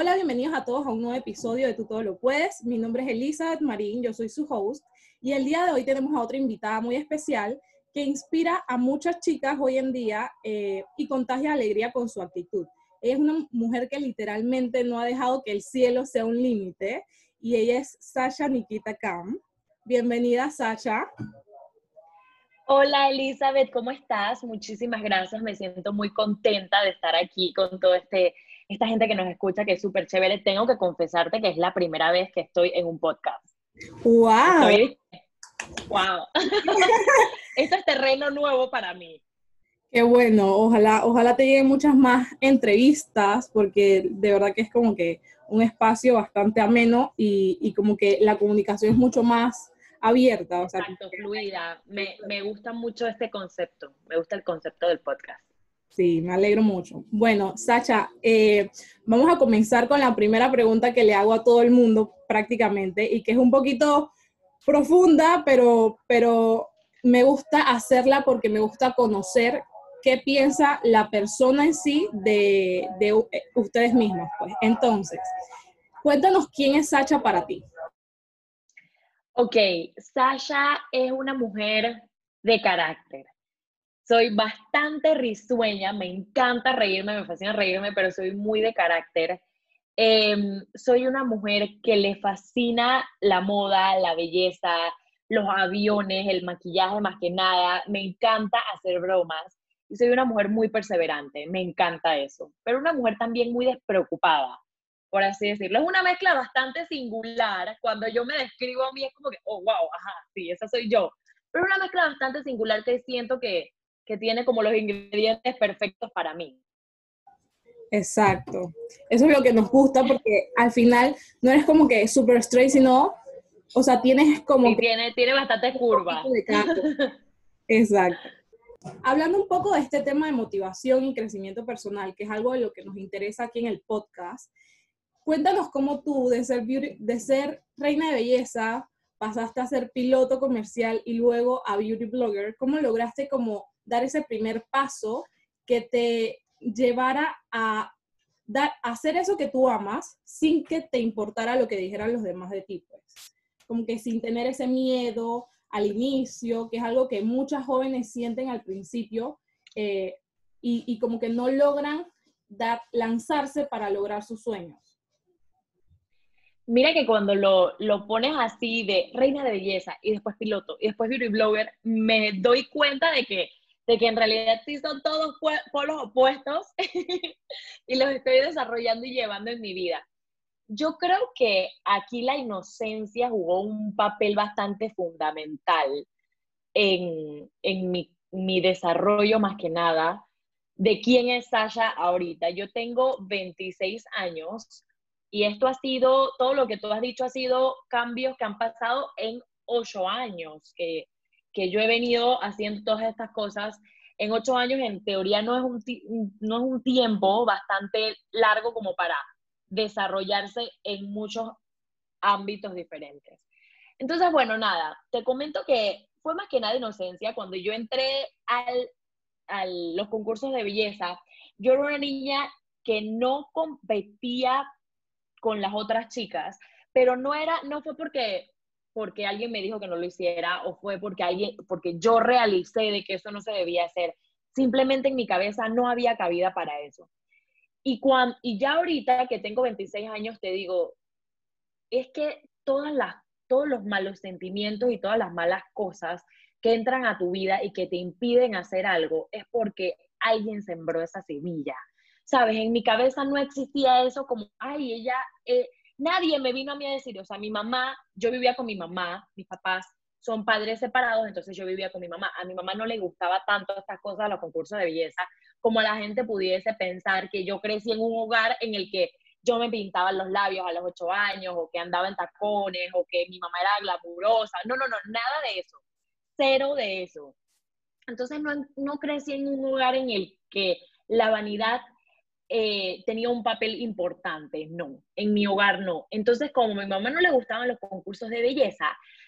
Hola, bienvenidos a todos a un nuevo episodio de Tú Todo Lo Puedes. Mi nombre es Elizabeth Marín, yo soy su host y el día de hoy tenemos a otra invitada muy especial que inspira a muchas chicas hoy en día eh, y contagia alegría con su actitud. Ella es una mujer que literalmente no ha dejado que el cielo sea un límite y ella es Sasha Nikita Kam. Bienvenida, Sasha. Hola Elizabeth, ¿cómo estás? Muchísimas gracias, me siento muy contenta de estar aquí con todo este esta gente que nos escucha, que es súper chévere. Tengo que confesarte que es la primera vez que estoy en un podcast. ¡Wow! ¡Wow! Esto es terreno nuevo para mí. Qué bueno, ojalá, ojalá te lleguen muchas más entrevistas, porque de verdad que es como que un espacio bastante ameno y, y como que la comunicación es mucho más abierta. O sea, Exacto, fluida. Me, me gusta mucho este concepto, me gusta el concepto del podcast. Sí, me alegro mucho. Bueno, Sacha, eh, vamos a comenzar con la primera pregunta que le hago a todo el mundo prácticamente y que es un poquito profunda, pero, pero me gusta hacerla porque me gusta conocer qué piensa la persona en sí de, de eh, ustedes mismos. Pues. Entonces, cuéntanos quién es Sacha para ti. Ok, Sasha es una mujer de carácter soy bastante risueña, me encanta reírme, me fascina reírme, pero soy muy de carácter. Em, soy una mujer que le fascina la moda, la belleza, los aviones, el maquillaje más que nada. Me encanta hacer bromas y soy una mujer muy perseverante, me encanta eso. Pero una mujer también muy despreocupada, por así decirlo. Es una mezcla bastante singular. Cuando yo me describo a mí es como que, oh, wow, ajá, sí, esa soy yo. Pero una mezcla bastante singular que siento que que tiene como los ingredientes perfectos para mí. Exacto. Eso es lo que nos gusta porque al final no eres como que super straight, sino, o sea, tienes como... tiene, tiene bastante curva. Exacto. Hablando un poco de este tema de motivación y crecimiento personal, que es algo de lo que nos interesa aquí en el podcast, cuéntanos cómo tú, de ser, de ser reina de belleza, pasaste a ser piloto comercial y luego a beauty blogger, ¿cómo lograste como dar ese primer paso que te llevara a, dar, hacer eso que tú amas sin que te importara lo que dijeran los demás de ti, pues. Como que sin tener ese miedo al inicio, que es algo que muchas jóvenes sienten al principio eh, y, como que no logran dar, lanzarse para lograr sus sueños. Mira que cuando lo, lo, pones así de reina de belleza y después piloto y después beauty blogger, me doy cuenta de que de que en realidad sí son todos polos opuestos y los estoy desarrollando y llevando en mi vida. Yo creo que aquí la inocencia jugó un papel bastante fundamental en, en mi, mi desarrollo más que nada de quién es Sasha ahorita. Yo tengo 26 años y esto ha sido, todo lo que tú has dicho ha sido cambios que han pasado en 8 años, que que yo he venido haciendo todas estas cosas en ocho años, en teoría no es un, no es un tiempo bastante largo como para desarrollarse en muchos ámbitos diferentes. Entonces, bueno, nada, te comento que fue más que nada inocencia. Cuando yo entré al, a los concursos de belleza, yo era una niña que no competía con las otras chicas, pero no era, no fue porque porque alguien me dijo que no lo hiciera o fue porque, alguien, porque yo realicé de que eso no se debía hacer. Simplemente en mi cabeza no había cabida para eso. Y, cuando, y ya ahorita que tengo 26 años, te digo, es que todas las, todos los malos sentimientos y todas las malas cosas que entran a tu vida y que te impiden hacer algo es porque alguien sembró esa semilla. ¿Sabes? En mi cabeza no existía eso como, ay, ella, eh, nadie me vino a mí a decir, o sea, mi mamá, yo vivía con mi mamá, mis papás son padres separados, entonces yo vivía con mi mamá. A mi mamá no le gustaba tanto estas cosas, los concursos de belleza, como la gente pudiese pensar que yo crecí en un hogar en el que yo me pintaba los labios a los ocho años, o que andaba en tacones, o que mi mamá era glamurosa. No, no, no, nada de eso. Cero de eso. Entonces no, no crecí en un hogar en el que la vanidad eh, tenía un papel importante, no, en mi hogar no. Entonces, como a mi mamá no le gustaban los concursos de belleza,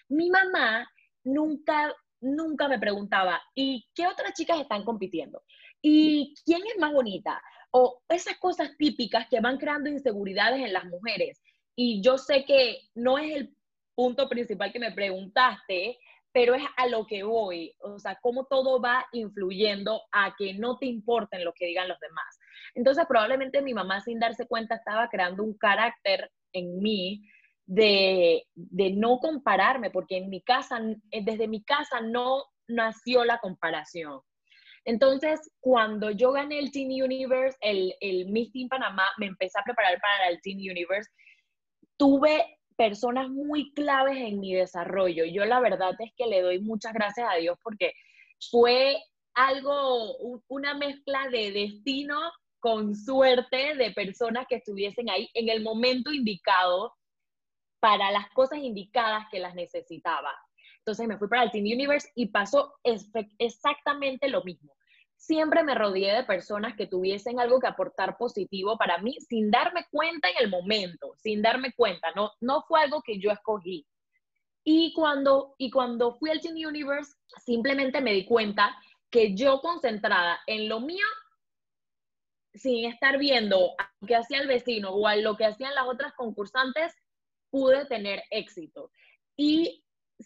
mi mamá nunca nunca me preguntaba, ¿y qué otras chicas están compitiendo? ¿Y quién es más bonita? O esas cosas típicas que van creando inseguridades en las mujeres. Y yo sé que no es el punto principal que me preguntaste, pero es a lo que voy, o sea, cómo todo va influyendo a que no te importen lo que digan los demás. Entonces, probablemente mi mamá sin darse cuenta estaba creando un carácter en mí de, de no compararme, porque en mi casa, desde mi casa no nació la comparación. Entonces, cuando yo gané el Teen Universe, el, el Miss Teen Panamá, me empecé a preparar para el Teen Universe, tuve personas muy claves en mi desarrollo. Yo la verdad es que le doy muchas gracias a Dios porque fue algo, una mezcla de destino con suerte de personas que estuviesen ahí en el momento indicado para las cosas indicadas que las necesitaba. Entonces me fui para el Teen Universe y pasó exactamente lo mismo siempre me rodeé de personas que tuviesen algo que aportar positivo para mí sin darme cuenta en el momento, sin darme cuenta, no, no fue algo que yo escogí. Y cuando, y cuando fui al Teen Universe, simplemente me di cuenta que yo concentrada en lo mío, sin estar viendo a lo que hacía el vecino o a lo que hacían las otras concursantes, pude tener éxito. Y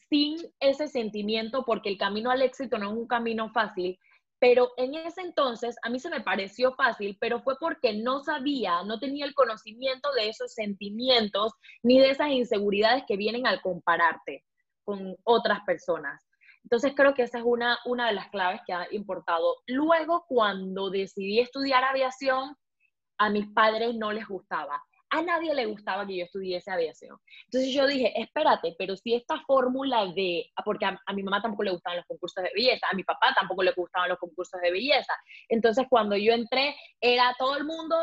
sin ese sentimiento, porque el camino al éxito no es un camino fácil, pero en ese entonces a mí se me pareció fácil, pero fue porque no sabía, no tenía el conocimiento de esos sentimientos ni de esas inseguridades que vienen al compararte con otras personas. Entonces creo que esa es una, una de las claves que ha importado. Luego, cuando decidí estudiar aviación, a mis padres no les gustaba a nadie le gustaba que yo estudiese aviación. Entonces yo dije, espérate, pero si esta fórmula de, porque a, mi mamá tampoco le gustaban los concursos de belleza, a mi papá tampoco le gustaban los concursos de belleza. Entonces cuando yo entré, era todo el mundo,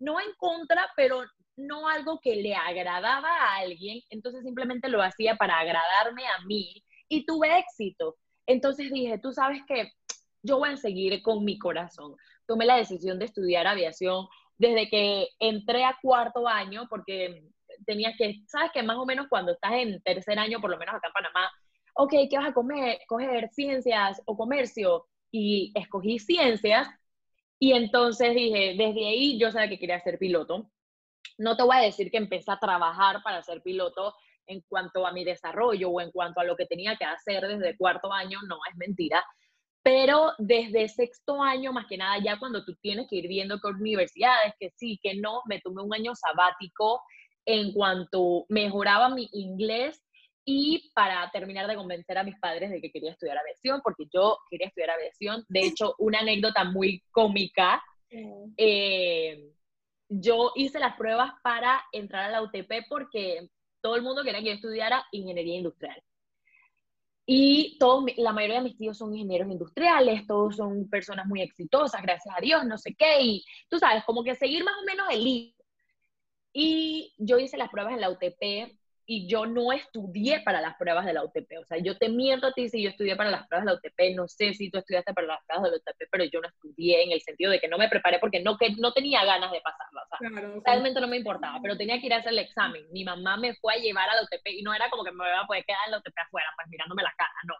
no en contra, pero no algo que le agradaba a alguien, entonces simplemente lo hacía para agradarme a mí y tuve éxito. Entonces dije, tú sabes que yo voy a seguir con mi corazón. Tomé la decisión de estudiar aviación, desde que entré a cuarto año, porque tenía que, sabes que más o menos cuando estás en tercer año, por lo menos acá en Panamá, ok, ¿qué vas a comer? coger? ¿Ciencias o comercio? Y escogí ciencias y entonces dije, desde ahí yo sabía que quería ser piloto. No te voy a decir que empecé a trabajar para ser piloto en cuanto a mi desarrollo o en cuanto a lo que tenía que hacer desde cuarto año, no es mentira, pero desde sexto año, más que nada, ya cuando tú tienes que ir viendo qué universidades, que sí, que no, me tomé un año sabático en cuanto mejoraba mi inglés y para terminar de convencer a mis padres de que quería estudiar aviación, porque yo quería estudiar aviación. De hecho, una anécdota muy cómica. Eh, yo hice las pruebas para entrar a la UTP porque todo el mundo quería que yo estudiara ingeniería industrial. Y todos, la mayoría de mis tíos son ingenieros industriales, todos son personas muy exitosas, gracias a Dios, no sé qué. Y tú sabes, como que seguir más o menos el libro. Y yo hice las pruebas en la UTP y yo no estudié para las pruebas de la UTP. O sea, yo te miento a ti si yo estudié para las pruebas de la UTP, no sé si tú estudiaste para las pruebas de la UTP, pero yo no estudié en el sentido de que no me preparé porque no, que, no tenía ganas de pasarla. O sea, realmente no me importaba, pero tenía que ir a hacer el examen. Mi mamá me fue a llevar a la UTP y no era como que me iba a poder quedar en la UTP afuera, pues mirándome la cara, no.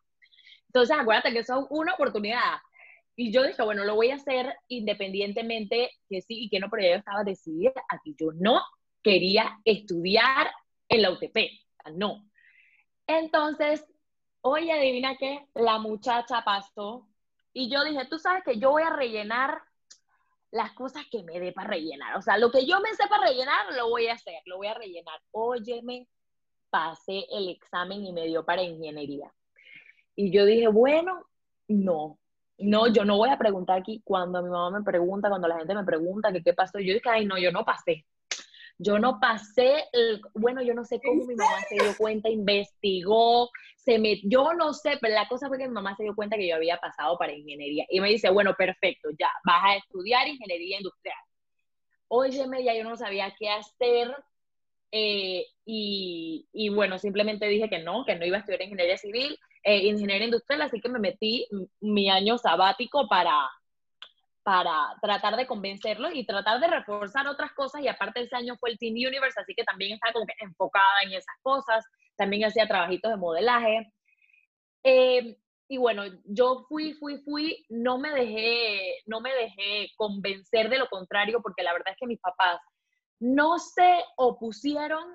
Entonces, acuérdate que eso es una oportunidad. Y yo dije, bueno, lo voy a hacer independientemente que sí y que no, pero yo estaba decidida a que yo no quería estudiar en la UTP. No. Entonces, oye, adivina qué, la muchacha pasó y yo dije, tú sabes que yo voy a rellenar las cosas que me dé para rellenar. O sea, lo que yo me sé para rellenar, lo voy a hacer, lo voy a rellenar. Óyeme, pasé el examen y me dio para ingeniería. Y yo dije, bueno, no, no, yo no voy a preguntar aquí cuando mi mamá me pregunta, cuando la gente me pregunta que qué pasó. Yo dije, ay, no, yo no pasé. Yo no pasé, el, bueno, yo no sé cómo mi mamá se dio cuenta, investigó, se me, yo no sé, pero la cosa fue que mi mamá se dio cuenta que yo había pasado para ingeniería y me dice, bueno, perfecto, ya, vas a estudiar ingeniería industrial. Óyeme, ya yo no sabía qué hacer eh, y, y, bueno, simplemente dije que no, que no iba a estudiar ingeniería civil, eh, ingeniería industrial, así que me metí mi año sabático para, para tratar de convencerlo y tratar de reforzar otras cosas. Y aparte ese año fue el Team Universe, así que también estaba como enfocada en esas cosas. También hacía trabajitos de modelaje. Eh, y bueno, yo fui, fui, fui, no me dejé, no me dejé convencer de lo contrario, porque la verdad es que mis papás no se opusieron,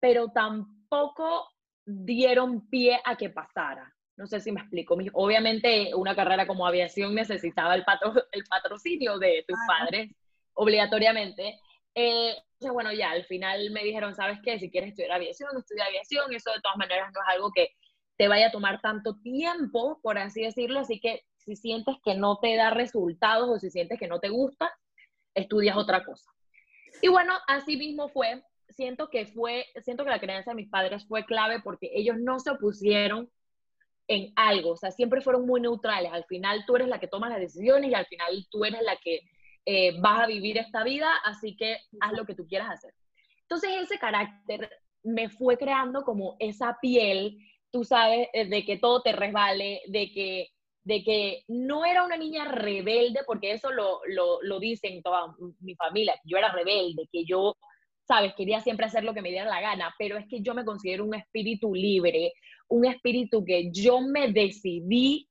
pero tampoco dieron pie a que pasara. No sé si me explico. Obviamente, una carrera como aviación necesitaba el, el patrocinio de tus padres, obligatoriamente. Eh, entonces, bueno, ya al final me dijeron, ¿sabes qué? Si quieres estudiar aviación, estudia aviación. Eso de todas maneras no es algo que te vaya a tomar tanto tiempo, por así decirlo. Así que si sientes que no te da resultados o si sientes que no te gusta, estudias otra cosa. Y bueno, así mismo fue. Siento que fue, siento que la creencia de mis padres fue clave porque ellos no se opusieron en algo, o sea, siempre fueron muy neutrales. Al final tú eres la que toma las decisiones y al final tú eres la que eh, vas a vivir esta vida, así que haz lo que tú quieras hacer. Entonces ese carácter me fue creando como esa piel, tú sabes, eh, de que todo te resbale, de que, de que no era una niña rebelde, porque eso lo, lo, lo dicen toda mi familia, yo era rebelde, que yo, sabes, quería siempre hacer lo que me diera la gana, pero es que yo me considero un espíritu libre, un espíritu que yo me decidí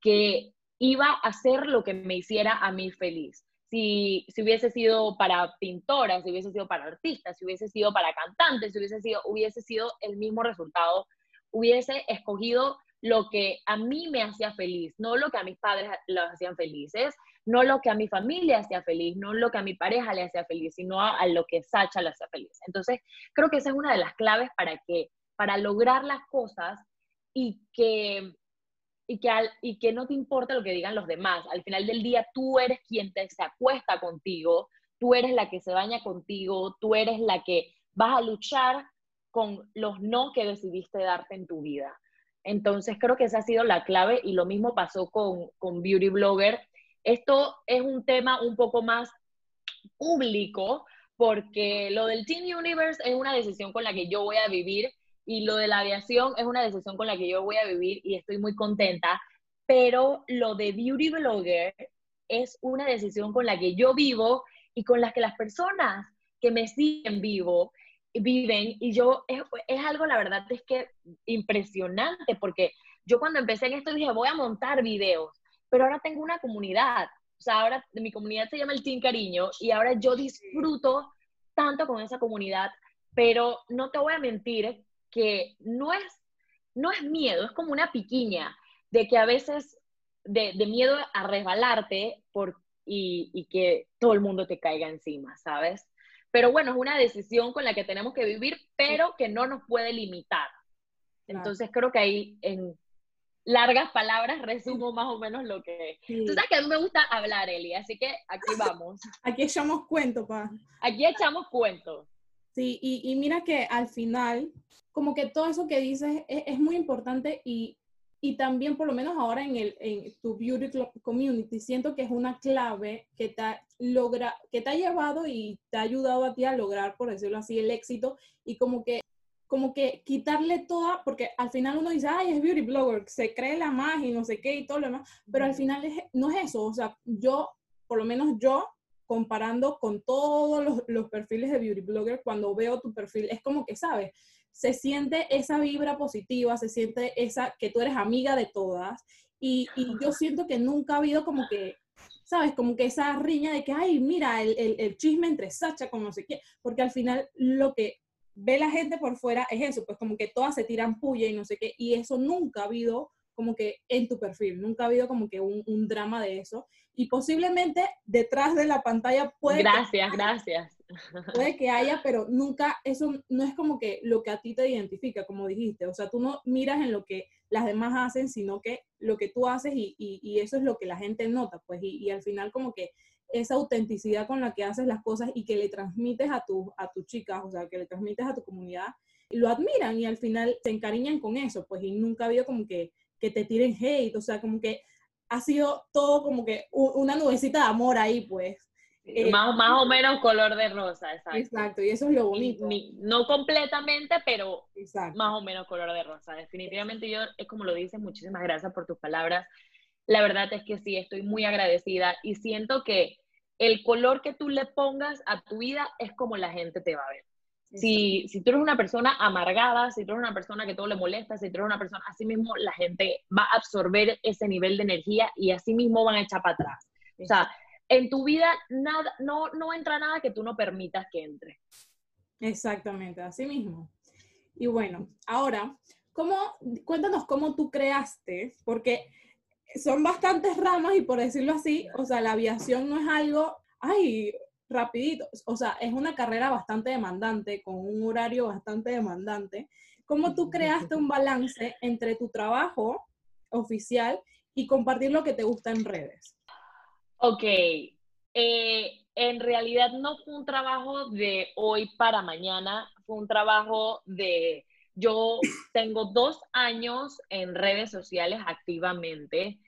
que iba a hacer lo que me hiciera a mí feliz. Si, si, hubiese sido para pintora, si hubiese sido para artistas, si hubiese sido para cantantes, si hubiese sido, hubiese sido el mismo resultado, hubiese escogido lo que a mí me hacía feliz, no lo que a mis padres los hacían felices, no lo que a mi familia hacía feliz, no lo que a mi pareja le hacía feliz, sino a, a lo que Sacha le hacía feliz. Entonces, creo que esa es una de las claves para que para lograr las cosas y que, y que, y que no te importa lo que digan los demás. Al final del día tú eres quien te, se acuesta contigo, tú eres la que se baña contigo, tú eres la que vas a luchar con los no que decidiste darte en tu vida. Entonces creo que esa ha sido la clave y lo mismo pasó con, con Beauty Blogger. Esto es un tema un poco más público porque lo del Teen Universe es una decisión con la que yo voy a vivir y lo de la aviación es una decisión con la que yo voy a vivir y estoy muy contenta, pero lo de beauty blogger es una decisión con la que yo vivo y con la que las personas que me siguen vivo viven y yo es, es algo la verdad es que impresionante porque yo cuando empecé en esto dije voy a montar videos, pero ahora tengo una comunidad, o sea, ahora mi comunidad se llama el Team Cariño y ahora yo disfruto tanto con esa comunidad, pero no te voy a mentir que no es, no es miedo, es como una piquiña de que a veces, de, miedo a resbalarte por, y, y, que todo el mundo te caiga encima, ¿sabes? Pero bueno, es una decisión con la que tenemos que vivir, pero que no nos puede limitar. Entonces creo que ahí en largas palabras resumo más o menos lo que... Tú sabes que a mí me gusta hablar, Eli, así que aquí vamos. Aquí echamos cuento, pa. Aquí echamos cuento. Sí, y, y mira que al final como que todo eso que dices es, muy importante y, y, también por lo menos ahora en, el, en tu beauty community siento que es una clave que te, logra, que te ha llevado y te ha ayudado a ti a lograr, por decirlo así, el éxito y como que como que quitarle toda, porque al final uno dice, ay, es beauty blogger, se cree la magia y no sé qué y todo lo demás, pero al final no es eso, o sea, yo, por lo menos yo, comparando con todos los, los perfiles de beauty blogger, cuando veo tu perfil, es como que, ¿sabes? se siente esa vibra positiva, se siente esa que tú eres amiga de todas. Y, yo siento que nunca ha habido como que, ¿sabes? Como que esa riña de que, ay, mira, el, el, chisme entre Sacha con no sé qué, porque al final lo que ve la gente por fuera es eso, pues como que todas se tiran puya y no sé qué, y eso nunca ha habido como que en tu perfil, nunca ha habido como que un, un drama de eso, y posiblemente detrás de la pantalla puede... Gracias, gracias. Puede que haya, pero nunca, eso no es como que lo que a ti te identifica, como dijiste. O sea, tú no miras en lo que las demás hacen, sino que lo que tú haces y, y, eso es lo que la gente nota, pues, y, y, al final como que esa autenticidad con la que haces las cosas y que le transmites a, tu, a tus chicas, o sea, que le transmites a tu comunidad, lo admiran y al final se encariñan con eso, pues, y nunca ha habido como que, que te tiren hate, o sea, como que ha sido todo como que una nubecita de amor ahí, pues. Eh, más, más o menos color de rosa, exacto. Exacto, y eso es lo bonito. no completamente, pero más o menos color de rosa. Definitivamente yo, es como lo dices, muchísimas gracias por tus palabras. La verdad es que sí, estoy muy agradecida y siento que el color que tú le pongas a tu vida es como la gente te va a ver. Si, si tú eres una persona amargada, si tú eres una persona que todo le molesta, si tú eres una persona, así mismo la gente va a absorber ese nivel de energía y así mismo van a echar para atrás. O sea, en tu vida nada, no, no entra nada que tú no permitas que entre. Exactamente, así mismo. Y bueno, ahora, ¿cómo, cuéntanos cómo tú creaste, porque son bastantes ramas y por decirlo así, o sea, la aviación no es algo, ay, rapidito. O sea, es una carrera bastante demandante, con un horario bastante demandante. ¿Cómo tú creaste un balance entre tu trabajo oficial y compartir lo que te gusta en redes? Ok. Eh, en realidad no fue un trabajo de hoy para mañana, fue un trabajo de... Yo tengo dos años en redes sociales activamente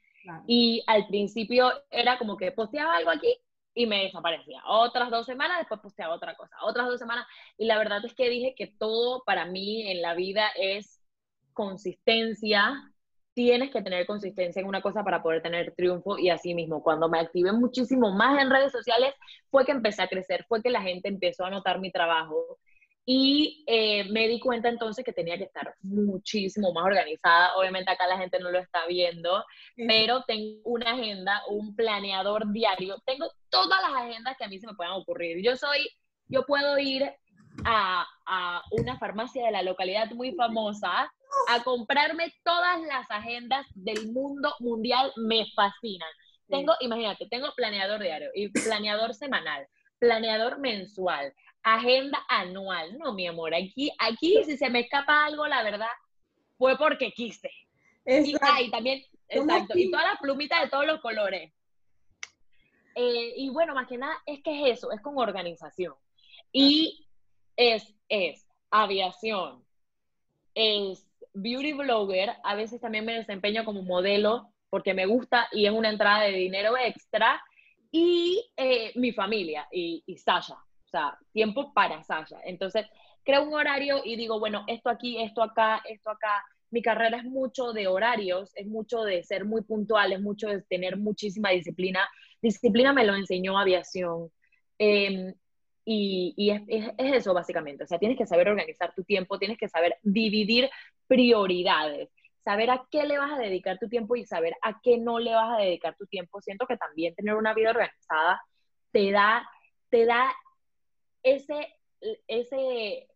y al principio era como que posteaba algo aquí y me desaparecía. Otras dos semanas, después posteaba otra cosa. Otras dos semanas. Y la verdad es que dije que todo para mí en la vida es consistencia. Tienes que tener consistencia en una cosa para poder tener triunfo y así mismo. Cuando me activé muchísimo más en redes sociales fue que empecé a crecer, fue que la gente empezó a notar mi trabajo y eh, me di cuenta entonces que tenía que estar muchísimo más organizada. Obviamente acá la gente no lo está viendo, pero tengo una agenda, un planeador diario. Tengo todas las agendas que a mí se me puedan ocurrir. Yo soy, yo puedo ir a, a una farmacia de la localidad muy famosa a comprarme todas las agendas del mundo mundial. Me fascinan. Tengo, imagínate, tengo planeador diario y planeador semanal, planeador mensual, agenda anual. No, mi amor, aquí, aquí si se me escapa algo, la verdad, fue porque quise. Exacto. Y, también, exacto, y todas las plumitas de todos los colores. Eh, y bueno, más que nada, es que es eso, es con organización. Y es, es aviación, es beauty blogger, a veces también me desempeño como modelo porque me gusta y es una entrada de dinero extra, y eh, mi familia y, y Sasha sea, tiempo para Sasha. Entonces, creo un horario y digo, bueno, esto aquí, esto acá, esto acá. Mi carrera es mucho de horarios, es mucho de ser muy puntual, es mucho de tener muchísima disciplina. Disciplina me lo enseñó aviación. Em, y, es, eso básicamente. O sea, tienes que saber organizar tu tiempo, tienes que saber dividir prioridades, saber a qué le vas a dedicar tu tiempo y saber a qué no le vas a dedicar tu tiempo. Siento que también tener una vida organizada te da, te da ese, ese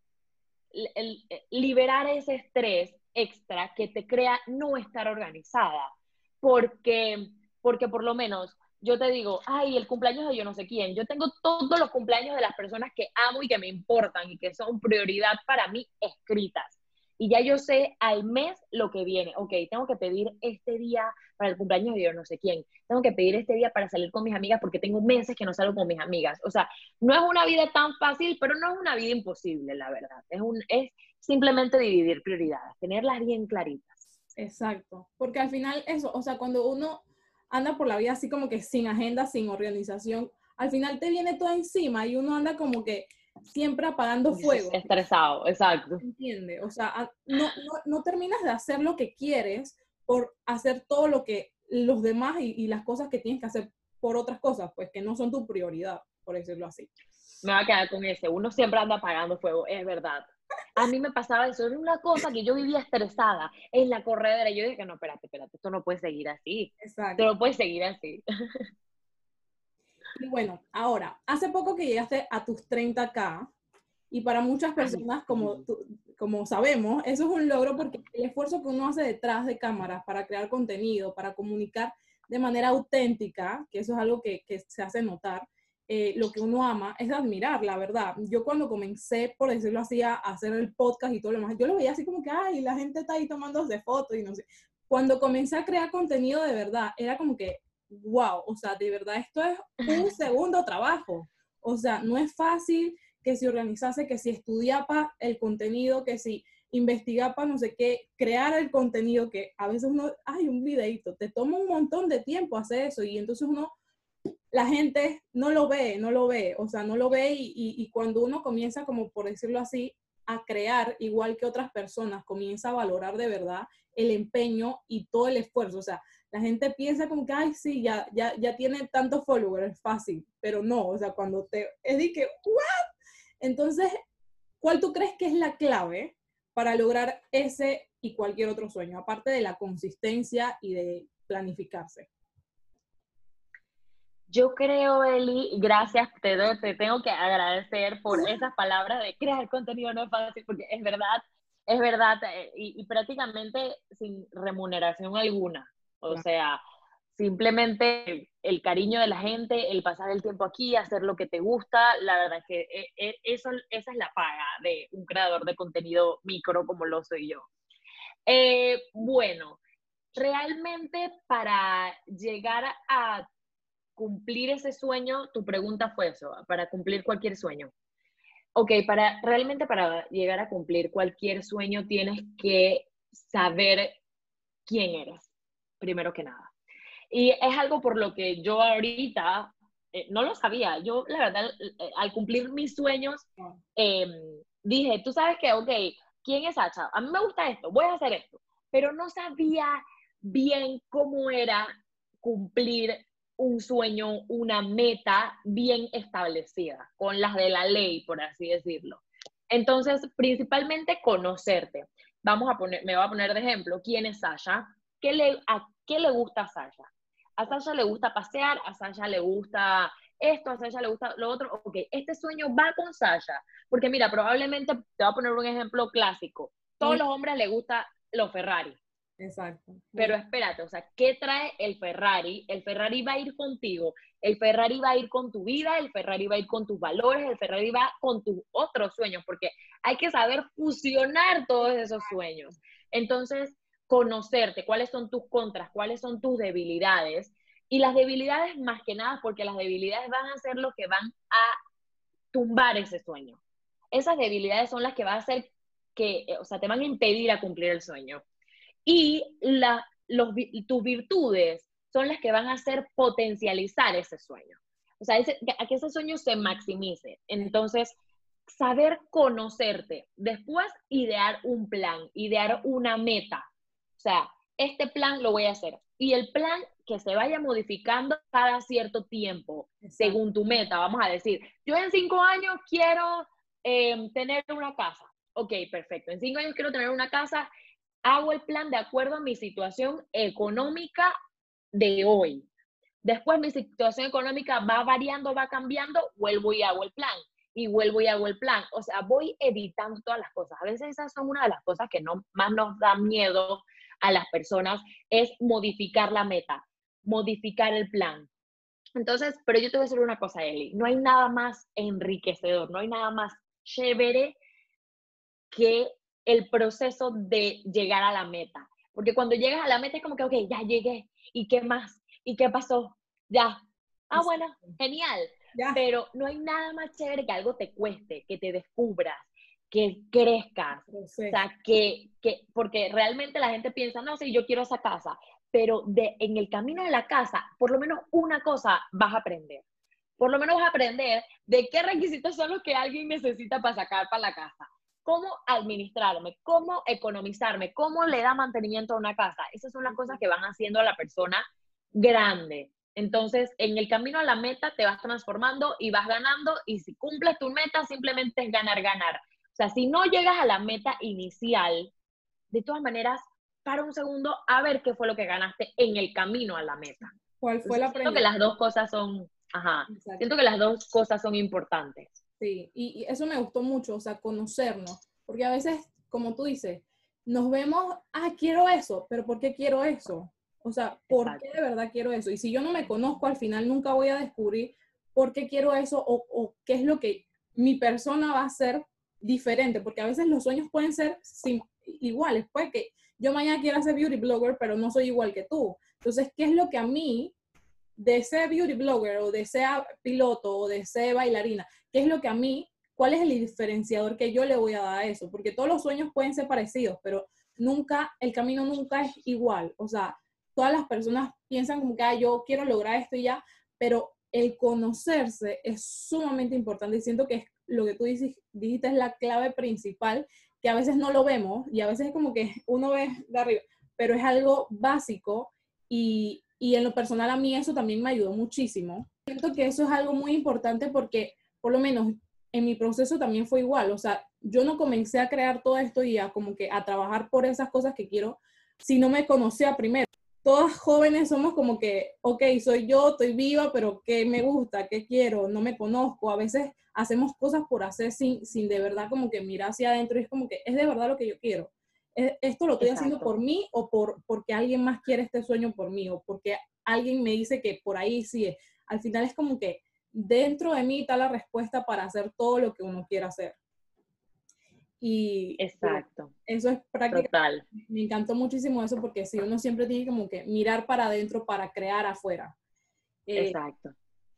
liberar ese estrés extra que te crea no estar organizada. Porque, porque por lo menos yo te digo, ay, el cumpleaños de yo no sé quién. Yo tengo todos los cumpleaños de las personas que amo y que me importan y que son prioridad para mí escritas y ya yo sé al mes lo que viene. Ok, tengo que pedir este día para el cumpleaños de yo no sé quién. Tengo que pedir este día para salir con mis amigas porque tengo meses que no salgo con mis amigas. O sea, no es una vida tan fácil, pero no es una vida imposible, la verdad. Es, un, es simplemente dividir prioridades, tenerlas bien claritas. Exacto, porque al final eso, o sea, cuando uno anda por la vida así como que sin agenda, sin organización, al final te viene todo encima y uno anda como que siempre apagando fuego. Estresado, exacto. ¿Entiende? O sea, no, no, no, terminas de hacer lo que quieres por hacer todo lo que los demás y, las cosas que tienes que hacer por otras cosas, pues que no son tu prioridad, por decirlo así. Me va a quedar con ese. Uno siempre anda apagando fuego, es verdad. A mí me pasaba eso, era una cosa que yo vivía estresada en la corredera. Yo dije no, espérate, espérate, esto no puede seguir así. Exacto. Esto no puede seguir así. Y bueno, ahora, hace poco que llegaste a tus 30K y para muchas personas, como, como sabemos, eso es un logro porque el esfuerzo que uno hace detrás de cámaras para crear contenido, para comunicar de manera auténtica, que eso es algo que, que se hace notar, eh, lo que uno ama es admirar, la verdad. Yo cuando comencé, por decirlo así, a hacer el podcast y todo lo demás, yo lo veía así como que, ay, la gente está ahí tomándose fotos y no sé. Cuando comencé a crear contenido de verdad, era como que wow, o sea, de verdad esto es un segundo trabajo. O sea, no es fácil que si organizase, que si estudia para el contenido, que si investiga para no sé qué, crear el contenido, que a veces uno, hay un videito, te toma un montón de tiempo hacer eso y entonces uno, la gente no lo ve, no lo ve, o sea, no lo ve y, y cuando uno comienza, como por decirlo así, a crear igual que otras personas, comienza a valorar de verdad el empeño y todo el esfuerzo. O sea, la gente piensa como que, ay, sí, ya, ya, ya tiene tantos followers, es fácil, pero no, o sea, cuando te, es de que, ¿what? Entonces, ¿cuál tú crees que es la clave para lograr ese y cualquier otro sueño, aparte de la consistencia y de planificarse? Yo creo, Eli, gracias, te, te tengo que agradecer por esas palabras de crear contenido no es fácil, porque es verdad, es verdad, eh, y, prácticamente sin remuneración alguna. O sea, simplemente el cariño de la gente, el pasar el tiempo aquí, hacer lo que te gusta, la verdad es que eh, eh, eso, esa es la paga de un creador de contenido micro como lo soy yo. bueno, realmente para llegar a cumplir ese sueño, tu pregunta fue eso, para cumplir cualquier sueño. Ok, para realmente para llegar a cumplir cualquier sueño tienes que saber quién eres, primero que nada. Y es algo por lo que yo ahorita eh, no lo sabía. Yo, la verdad, eh, al cumplir mis sueños, em, dije, tú sabes que, ok, ¿quién es Sacha? A mí me gusta esto, voy a hacer esto. Pero no sabía bien cómo era cumplir un sueño, una meta bien establecida, con las de la ley, por así decirlo. Entonces, principalmente conocerte. Vamos a poner, me voy a poner de ejemplo, ¿quién es Sasha? ¿Qué le, ¿A qué le gusta a Sasha? A Sasha le gusta pasear, a Sasha le gusta esto, a Sasha le gusta lo otro. Ok, este sueño va con Sasha. Porque mira, probablemente, te voy a poner un ejemplo clásico. Todos los hombres le gusta los Ferrari. Exacto. Pero espérate, o sea, ¿qué trae el Ferrari? El Ferrari va a ir contigo, el Ferrari va a ir con tu vida, el Ferrari va a ir con tus valores, el Ferrari va con tus otros sueños, porque hay que saber fusionar todos esos sueños. Entonces, conocerte, cuáles son tus contras, cuáles son tus debilidades. Y las debilidades más que nada, porque las debilidades van a ser lo que van a tumbar ese sueño. Esas debilidades son las que van a hacer que, o sea, te van a impedir a cumplir el sueño y la, los, tus virtudes son las que van a hacer potencializar ese sueño. O sea, a que ese sueño se maximice. Entonces, saber conocerte, después idear un plan, idear una meta. O sea, este plan lo voy a hacer. Y el plan que se vaya modificando cada cierto tiempo, según tu meta. Vamos a decir, yo en cinco años quiero eh, tener una casa. Ok, perfecto. En cinco años quiero tener una casa hago el plan de acuerdo a mi situación económica de hoy. Después mi situación económica va variando, va cambiando, vuelvo y hago el plan. Y vuelvo y hago el plan. O sea, voy editando todas las cosas. A veces esas son una de las cosas que no, más nos da miedo a las personas, es modificar la meta, modificar el plan. Entonces, pero yo te voy a decir una cosa, Eli, no hay nada más enriquecedor, no hay nada más chévere que el proceso de llegar a la meta. Porque cuando llegas a la meta es como que, ok, ya llegué. ¿Y qué más? ¿Y qué pasó? Ya. Ah, bueno, genial. Pero no hay nada más chévere que algo te cueste, que te descubras, que crezcas. O sea, que, que, porque realmente la gente piensa, no, sí, yo quiero esa casa. Pero de, en el camino a la casa, por lo menos una cosa vas a aprender. Por lo menos vas a aprender de qué requisitos son los que alguien necesita para sacar para la casa cómo administrarme, cómo economizarme, cómo le da mantenimiento a una casa. Esas son las cosas que van haciendo a la persona grande. Entonces, en el camino a la meta te vas transformando y vas ganando y si cumples tu meta simplemente es ganar, ganar. O sea, si no llegas a la meta inicial, de todas maneras, para un segundo a ver qué fue lo que ganaste en el camino a la meta. ¿Cuál fue la Siento que las dos cosas son, ajá, siento que las dos cosas son importantes. Sí, y, eso me gustó mucho, o sea, conocernos, porque a veces, como tú dices, nos vemos, ah, quiero eso, pero ¿por qué quiero eso? O sea, ¿por qué de verdad quiero eso? Y si yo no me conozco, al final nunca voy a descubrir por qué quiero eso o, qué es lo que mi persona va a ser diferente, porque a veces los sueños pueden ser iguales, puede que yo mañana quiera ser beauty blogger, pero no soy igual que tú. Entonces, ¿qué es lo que a mí de ser beauty blogger o de ser piloto o de ser bailarina, ¿qué es lo que a mí, cuál es el diferenciador que yo le voy a dar a eso? Porque todos los sueños pueden ser parecidos, pero nunca, el camino nunca es igual. O sea, todas las personas piensan como que ah, yo quiero lograr esto y ya, pero el conocerse es sumamente importante y siento que es lo que tú dices, dijiste es la clave principal, que a veces no lo vemos y a veces es como que uno ve de arriba, pero es algo básico y, y en lo personal a mí eso también me ayudó muchísimo. Siento que eso es algo muy importante porque por lo menos en mi proceso también fue igual, o sea, yo no comencé a crear todo esto y a como que a trabajar por esas cosas que quiero si no me conocía primero. Todas jóvenes somos como que, ok, soy yo, estoy viva, pero ¿qué me gusta? ¿Qué quiero? No me conozco. A veces hacemos cosas por hacer sin, sin de verdad como que mirar hacia adentro y es como que es de verdad lo que yo quiero. ¿Esto lo estoy haciendo por mí o por, porque alguien más quiere este sueño por mí o porque alguien me dice que por ahí sí? Al final es como que dentro de mí está la respuesta para hacer todo lo que uno quiera hacer. Y Exacto. Eso es prácticamente. Me encantó muchísimo eso porque si uno siempre tiene como que mirar para adentro para crear afuera. Eh, Exacto.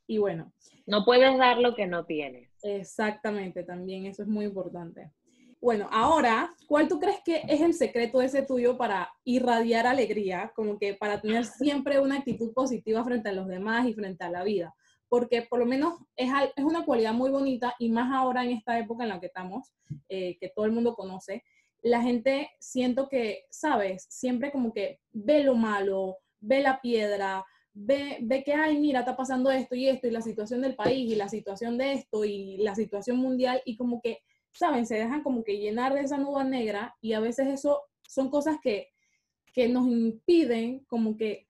Y bueno. No puedes dar lo que no tienes. Exactamente, también eso es muy importante. Bueno, ahora, ¿cuál tú crees que es el secreto ese tuyo para irradiar alegría? Como que para tener siempre una actitud positiva frente a los demás y frente a la vida porque por lo menos es, es, una cualidad muy bonita y más ahora en esta época en la que estamos, eh, que todo el mundo conoce, la gente siento que, sabes, siempre como que ve lo malo, ve la piedra, ve, ve que, ay, mira, está pasando esto y esto y la situación del país y la situación de esto y la situación mundial y como que, saben, se dejan como que llenar de esa nube negra y a veces eso son cosas que, que nos impiden como que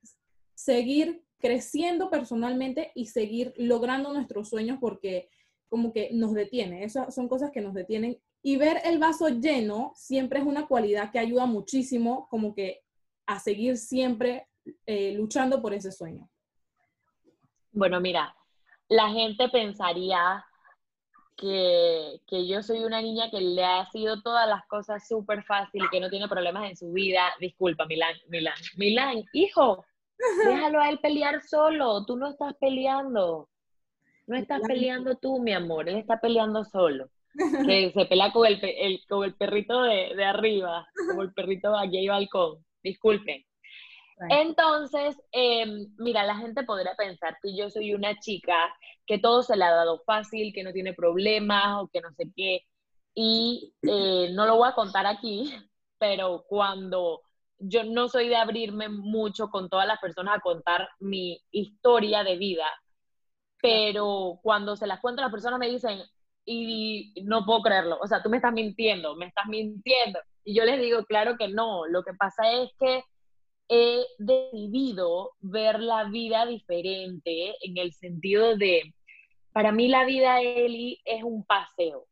seguir creciendo personalmente y seguir logrando nuestros sueños porque como que nos detiene. Esas son cosas que nos detienen. Y ver el vaso lleno siempre es una cualidad que ayuda muchísimo como que a seguir siempre eh, luchando por ese sueño. Bueno, mira, la gente pensaría que, que, yo soy una niña que le ha sido todas las cosas súper fácil que no tiene problemas en su vida. Disculpa, Milán, Milán, Milán, hijo, Déjalo a él pelear solo, tú no estás peleando. No estás peleando tú, mi amor, él está peleando solo. Que se pelea con el, con el perrito de, arriba, como el perrito aquí hay balcón. Disculpen. Entonces, em, mira, la gente podría pensar que yo soy una chica que todo se le ha dado fácil, que no tiene problemas o que no sé qué. Y eh, no lo voy a contar aquí, pero cuando yo no soy de abrirme mucho con todas las personas a contar mi historia de vida, pero cuando se las cuento las personas me dicen, y no puedo creerlo, o sea, tú me estás mintiendo, me estás mintiendo. Y yo les digo, claro que no, lo que pasa es que he decidido ver la vida diferente en el sentido de, para mí la vida, Eli, es un paseo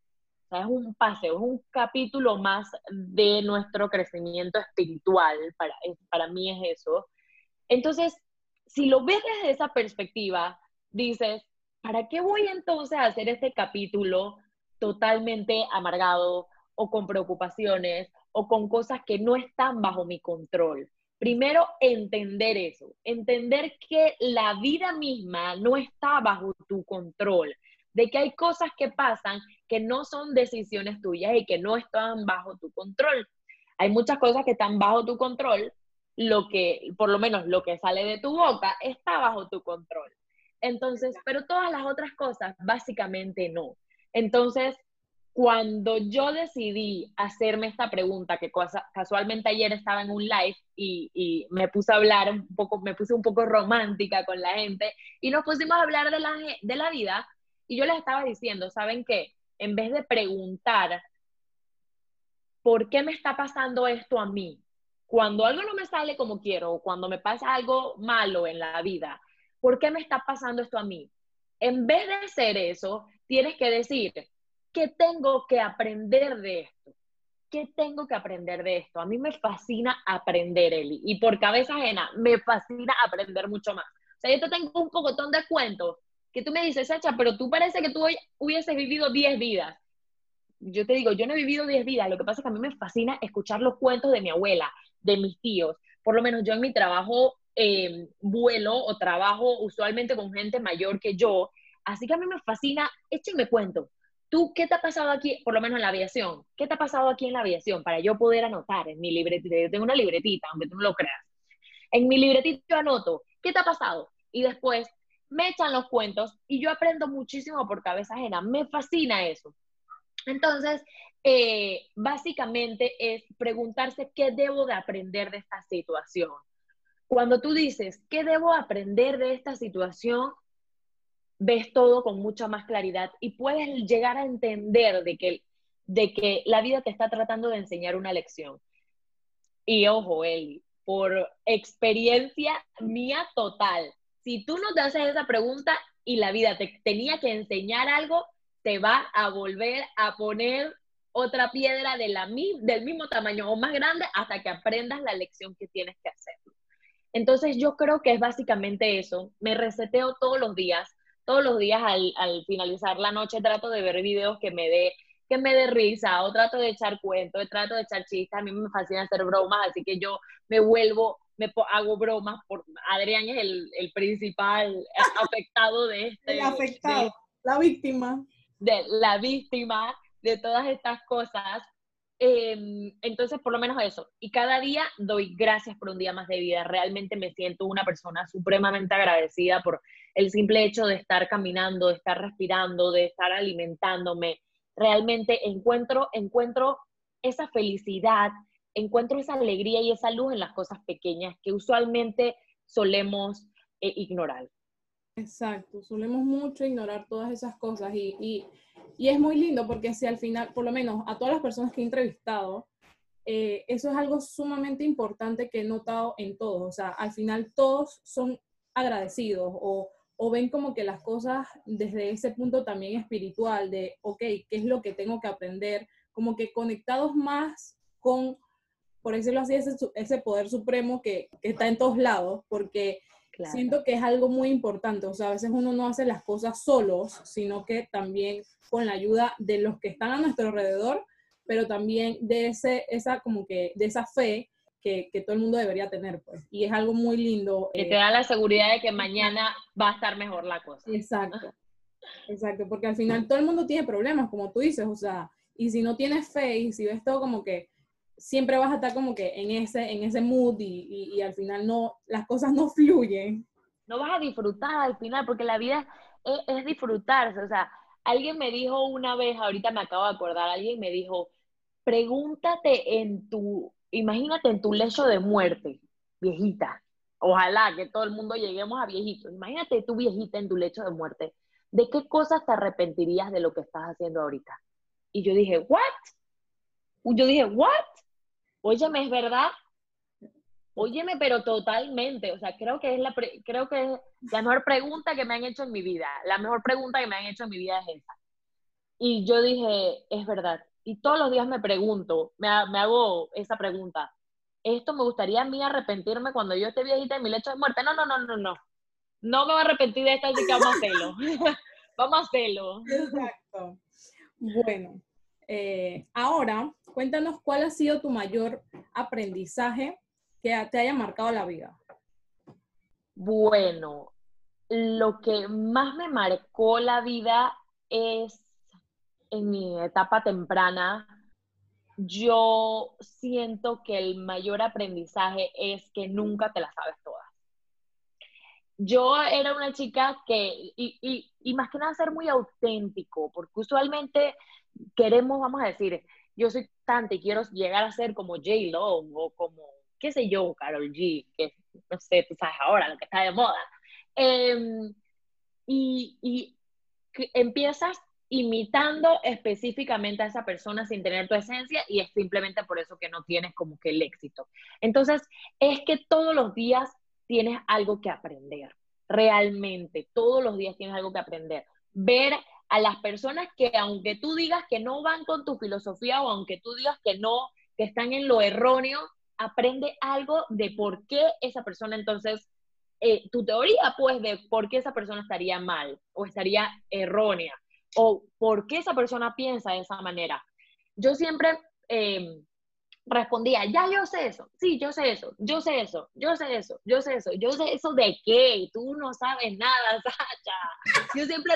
es un paseo, es un capítulo más de nuestro crecimiento espiritual, para, para mí es eso. Entonces, si lo ves desde esa perspectiva, dices, ¿para qué voy entonces a hacer este capítulo totalmente amargado o con preocupaciones o con cosas que no están bajo mi control? Primero, entender eso, entender que la vida misma no está bajo tu control, de que hay cosas que pasan que no son decisiones tuyas y que no están bajo tu control. Hay muchas cosas que están bajo tu control, lo que, por lo menos lo que sale de tu boca, está bajo tu control. Entonces, pero todas las otras cosas, básicamente no. Entonces, cuando yo decidí hacerme esta pregunta, que casualmente ayer estaba en un live y, me puse a hablar un poco, me puse un poco romántica con la gente y nos pusimos a hablar de la, de la vida y yo les estaba diciendo, ¿saben qué? En vez de preguntar, ¿por qué me está pasando esto a mí? Cuando algo no me sale como quiero o cuando me pasa algo malo en la vida, ¿por qué me está pasando esto a mí? En vez de hacer eso, tienes que decir, ¿qué tengo que aprender de esto? ¿Qué tengo que aprender de esto? A mí me fascina aprender, Eli. Y por cabeza ajena, me fascina aprender mucho más. O sea, yo te tengo un pocotón de cuentos que tú me dices, Sacha, pero tú parece que tú hoy hubieses vivido 10 vidas. Yo te digo, yo no he vivido 10 vidas, lo que pasa es que a mí me fascina escuchar los cuentos de mi abuela, de mis tíos. Por lo menos yo en mi trabajo em, vuelo o trabajo usualmente con gente mayor que yo, así que a mí me fascina, échenme cuento. ¿Tú qué te ha pasado aquí, por lo menos en la aviación? ¿Qué te ha pasado aquí en la aviación para yo poder anotar en mi libretita? Yo tengo una libretita, aunque tú no lo creas. En mi libretita yo anoto, ¿qué te ha pasado? Y después me echan los cuentos y yo aprendo muchísimo por cabeza ajena. Me fascina eso. Entonces, eh, básicamente es preguntarse qué debo de aprender de esta situación. Cuando tú dices, ¿qué debo aprender de esta situación? Ves todo con mucha más claridad y puedes llegar a entender de que de que la vida te está tratando de enseñar una lección. Y ojo, Eli, por experiencia mía total, si tú no te haces esa pregunta y la vida te tenía que enseñar algo, te va a volver a poner otra piedra de la, del mismo tamaño o más grande hasta que aprendas la lección que tienes que hacer. Entonces yo creo que es básicamente eso. Me reseteo todos los días. Todos los días al, al finalizar la noche trato de ver videos que me dé que me dé risa, o trato de echar cuentos, trato de echar chistes, a mí me fascina hacer bromas, así que yo me vuelvo, me hago bromas, por Adrián es el, el principal afectado de este. El afectado, la víctima. De la víctima de todas estas cosas. Em, entonces, por lo menos eso. Y cada día doy gracias por un día más de vida. Realmente me siento una persona supremamente agradecida por el simple hecho de estar caminando, de estar respirando, de estar alimentándome. Realmente encuentro, encuentro esa felicidad, encuentro esa alegría y esa luz en las cosas pequeñas que usualmente solemos eh, ignorar. Exacto, solemos mucho ignorar todas esas cosas y, y, y, es muy lindo porque si al final, por lo menos a todas las personas que he entrevistado, eh, eso es algo sumamente importante que he notado en todos, o sea, al final todos son agradecidos o, o ven como que las cosas desde ese punto también espiritual de, ok, ¿qué es lo que tengo que aprender? Como que conectados más con, por decirlo así, ese, ese poder supremo que, que está en todos lados, porque Siento que es algo muy importante, o sea, a veces uno no hace las cosas solos, sino que también con la ayuda de los que están a nuestro alrededor, pero también de ese, esa como que, de esa fe que, que todo el mundo debería tener, pues. Y es algo muy lindo. Que te da la seguridad de que mañana va a estar mejor la cosa. Exacto, exacto, porque al final todo el mundo tiene problemas, como tú dices, o sea, y si no tienes fe y si ves todo como que siempre vas a estar como que en ese, en ese mood y, y, al final no, las cosas no fluyen. No vas a disfrutar al final, porque la vida es, es, disfrutarse. O sea, alguien me dijo una vez, ahorita me acabo de acordar, alguien me dijo, pregúntate en tu, imagínate en tu lecho de muerte, viejita. Ojalá que todo el mundo lleguemos a viejitos. Imagínate tú viejita en tu lecho de muerte. ¿De qué cosas te arrepentirías de lo que estás haciendo ahorita? Y yo dije, ¿what? Yo dije, ¿what? Óyeme, es verdad. Óyeme, pero totalmente. O sea, creo que es la, creo que es la mejor pregunta que me han hecho en mi vida. La mejor pregunta que me han hecho en mi vida es esa. Y yo dije, es verdad. Y todos los días me pregunto, me, me hago esa pregunta. ¿Esto me gustaría a mí arrepentirme cuando yo esté viejita en mi lecho de muerte? No, no, no, no, no. No me voy a arrepentir de esto, así que vamos a hacerlo. vamos a hacerlo. Exacto. Bueno, eh, ahora, cuéntanos cuál ha sido tu mayor aprendizaje que te haya marcado la vida. Bueno, lo que más me marcó la vida es en mi etapa temprana. Yo siento que el mayor aprendizaje es que nunca te la sabes todas. Yo era una chica que, y, y, y más que nada ser muy auténtico, porque usualmente queremos, vamos a decir, yo soy tanta y quiero llegar a ser como J-Lo o como, qué sé yo, Carol G, que no sé, tú sabes ahora lo que está de moda. Em, y, y empiezas imitando específicamente a esa persona sin tener tu esencia y es simplemente por eso que no tienes como que el éxito. Entonces, es que todos los días tienes algo que aprender, realmente, todos los días tienes algo que aprender. Ver a las personas que aunque tú digas que no van con tu filosofía o aunque tú digas que no, que están en lo erróneo, aprende algo de por qué esa persona entonces, eh, tu teoría pues de por qué esa persona estaría mal o estaría errónea o por qué esa persona piensa de esa manera. Yo siempre em, respondía, ya yo sé eso, sí, yo sé eso, yo sé eso, yo sé eso, yo sé eso, yo sé eso de qué, tú no sabes nada, Sacha. Yo siempre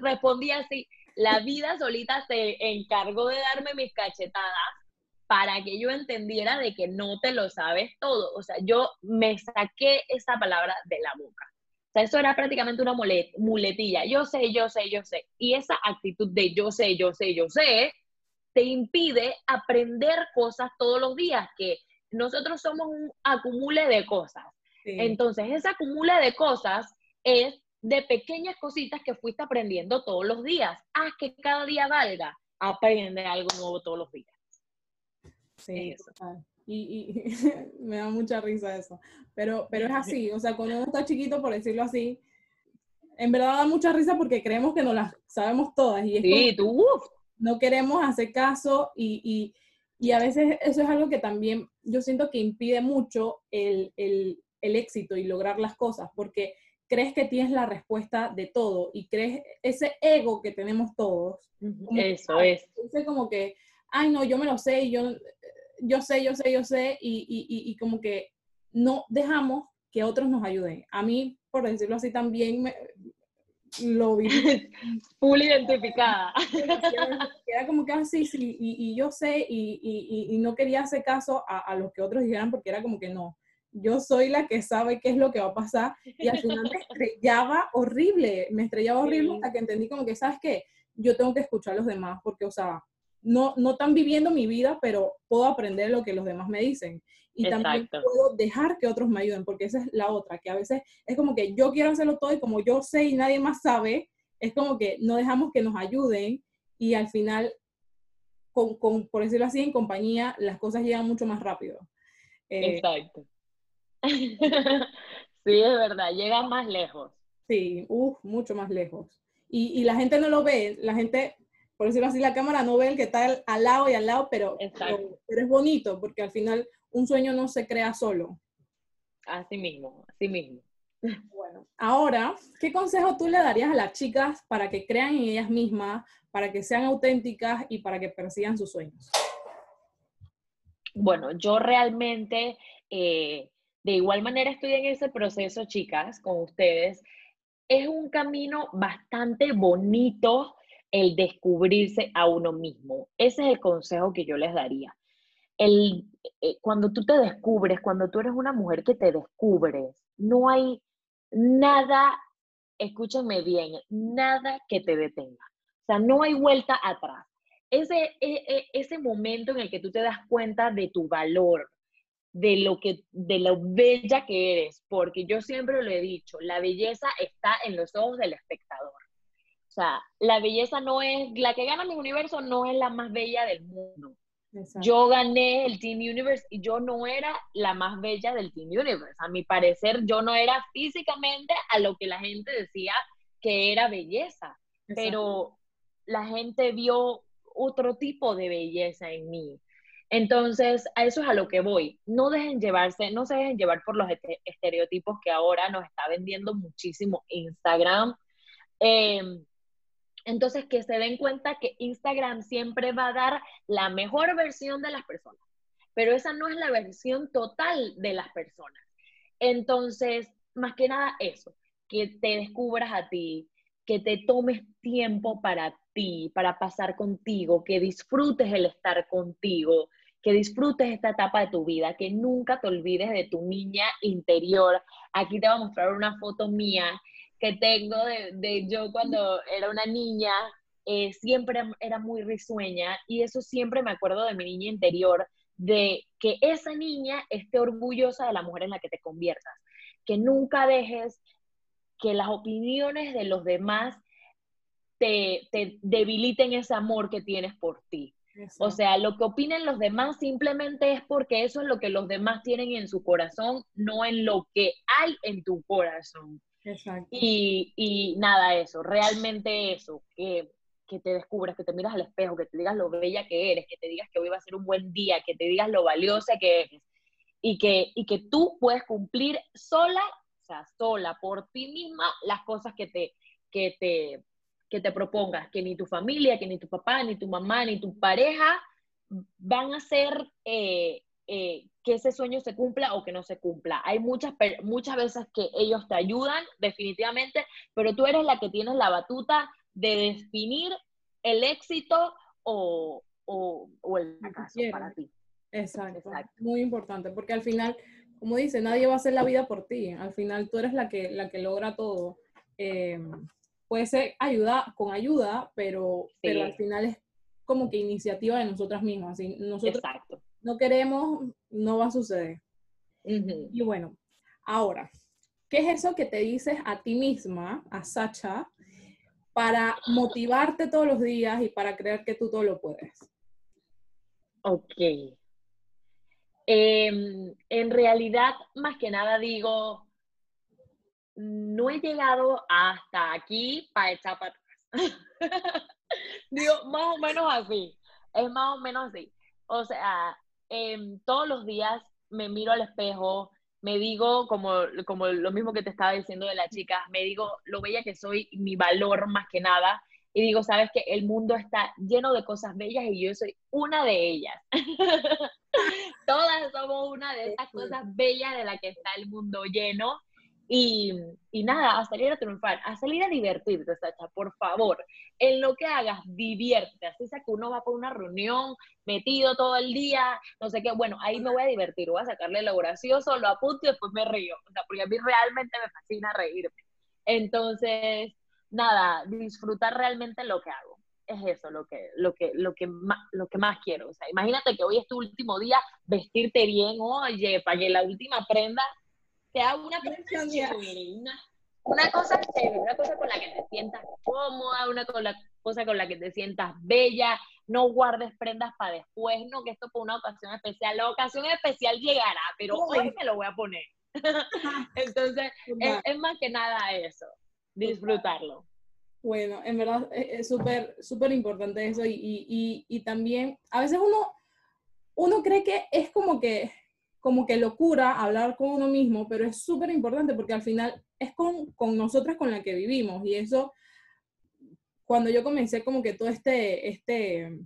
respondía así, la vida solita se encargó de darme mis cachetadas para que yo entendiera de que no te lo sabes todo. O sea, yo me saqué esa palabra de la boca. O sea, eso era prácticamente una muletilla. Yo sé, yo sé, yo sé. Y esa actitud de yo sé, yo sé, yo sé, te impide aprender cosas todos los días, que nosotros somos un acumule de cosas. Entonces, ese acumule de cosas es de pequeñas cositas que fuiste aprendiendo todos los días. Haz que cada día valga, aprende algo nuevo todos los días. Sí, y, y me da mucha risa eso. Pero, pero es así, o sea, cuando uno está chiquito, por decirlo así, en verdad da mucha risa porque creemos que no las sabemos todas. Y sí, tú, No queremos hacer caso y, y, a veces eso es algo que también yo siento que impide mucho el, el, el éxito y lograr las cosas, porque crees que tienes la respuesta de todo y crees ese ego que tenemos todos. Eso es. Dice como que, ay, no, yo me lo sé y yo, yo sé, yo sé, yo sé, y, y, y, como que no dejamos que otros nos ayuden. A mí, por decirlo así, también me, lo vi. Full identificada. Era como que así, ah, sí, y, y, yo sé, y, y, no quería hacer caso a, a, lo que otros dijeran porque era como que no yo soy la que sabe qué es lo que va a pasar y al final me estrellaba horrible, me estrellaba horrible hasta que entendí como que, ¿sabes qué? Yo tengo que escuchar a los demás porque, o sea, no, no están viviendo mi vida, pero puedo aprender lo que los demás me dicen. Y también puedo dejar que otros me ayuden, porque esa es la otra, que a veces es como que yo quiero hacerlo todo y como yo sé y nadie más sabe, es como que no dejamos que nos ayuden y al final, con, con por decirlo así, en compañía, las cosas llegan mucho más rápido. Eh, Exacto. sí, es verdad, llega más lejos. Sí, uff, mucho más lejos. Y, y, la gente no lo ve, la gente, por decirlo así, la cámara no ve el que está al lado y al lado, pero, pero, es bonito, porque al final un sueño no se crea solo. Así mismo, así mismo. Bueno, ahora, ¿qué consejo tú le darías a las chicas para que crean en ellas mismas, para que sean auténticas y para que persigan sus sueños? Bueno, yo realmente eh, de igual manera estoy en ese proceso, chicas, con ustedes. Es un camino bastante bonito el descubrirse a uno mismo. Ese es el consejo que yo les daría. El, eh, cuando tú te descubres, cuando tú eres una mujer que te descubres, no hay nada, escúchenme bien, nada que te detenga. O sea, no hay vuelta atrás. Ese, e, e, ese momento en el que tú te das cuenta de tu valor, de lo que de lo bella que eres, porque yo siempre lo he dicho, la belleza está en los ojos del espectador. O sea, la belleza no es la que gana mi universo no es la más bella del mundo. Yo gané el Teen Universe y yo no era la más bella del Teen Universe. A mi parecer, yo no era físicamente a lo que la gente decía que era belleza, pero la gente vio otro tipo de belleza en mí. Entonces, a eso es a lo que voy. No dejen llevarse, no se dejen llevar por los estereotipos que ahora nos está vendiendo muchísimo Instagram. Em, entonces, que se den cuenta que Instagram siempre va a dar la mejor versión de las personas, pero esa no es la versión total de las personas. Entonces, más que nada eso, que te descubras a ti, que te tomes tiempo para ti, para pasar contigo, que disfrutes el estar contigo, que disfrutes esta etapa de tu vida, que nunca te olvides de tu niña interior. Aquí te voy a mostrar una foto mía que tengo de, yo cuando era una niña, eh, siempre era muy risueña y eso siempre me acuerdo de mi niña interior, de que esa niña esté orgullosa de la mujer en la que te conviertas, que nunca dejes que las opiniones de los demás te, te debiliten ese amor que tienes por ti. O sea, lo que opinen los demás simplemente es porque eso es lo que los demás tienen en su corazón, no en lo que hay en tu corazón. Exacto. Y, y nada, eso, realmente eso, que, que te descubras, que te miras al espejo, que te digas lo bella que eres, que te digas que hoy va a ser un buen día, que te digas lo valiosa que eres y que, y que tú puedes cumplir sola, o sea, sola, por ti misma, las cosas que te, que te, que te propongas, que ni tu familia, que ni tu papá, ni tu mamá, ni tu pareja van a hacer eh, eh, que ese sueño se cumpla o que no se cumpla. Hay muchas, muchas veces que ellos te ayudan, definitivamente, pero tú eres la que tienes la batuta de definir el éxito o, o, el fracaso para ti. Exacto. Muy importante, porque al final, como dice, nadie va a hacer la vida por ti. Al final tú eres la que, la que logra todo. Eh, puede ser ayuda, con ayuda, pero, pero al final es como que iniciativa de nosotras mismas. Si nosotros no queremos, no va a suceder. Y bueno, ahora, ¿qué es eso que te dices a ti misma, a Sacha, para motivarte todos los días y para creer que tú todo lo puedes? Ok. Em, en realidad, más que nada digo, no he llegado hasta aquí para echar para atrás. digo, más o menos así. Es más o menos así. O sea, em, todos los días me miro al espejo, me digo, como, como lo mismo que te estaba diciendo de la chica, me digo lo bella que soy, mi valor más que nada, y digo, sabes que el mundo está lleno de cosas bellas y yo soy una de ellas. Todas somos una de esas cosas bellas de las que está el mundo lleno y, nada, a salir a triunfar, a salir a divertirte, Sacha, por favor. En lo que hagas, divierte. Así sea que uno va por una reunión metido todo el día, no sé qué. Bueno, ahí me voy a divertir, voy a sacarle lo gracioso, lo apunto y después me río. O sea, porque a mí realmente me fascina reírme. Entonces, nada, disfrutar realmente lo que hago. Es eso lo que, lo que, lo que, más, lo que más quiero. O sea, imagínate que hoy es tu último día, vestirte bien, oye, que la última prenda te haga una una, una cosa chévere, una cosa con la que te sientas cómoda, una cosa con la que te sientas bella, no guardes prendas para después, no que esto por una ocasión especial, la ocasión especial llegará, pero hoy me lo voy a poner. Entonces, es, más que nada eso, disfrutarlo. Bueno, en verdad es súper, súper importante eso y, y, y, también a veces uno, uno cree que es como que como que locura hablar con uno mismo, pero es súper importante porque al final es con, con nosotras con la que vivimos y eso, cuando yo comencé como que todo este, este,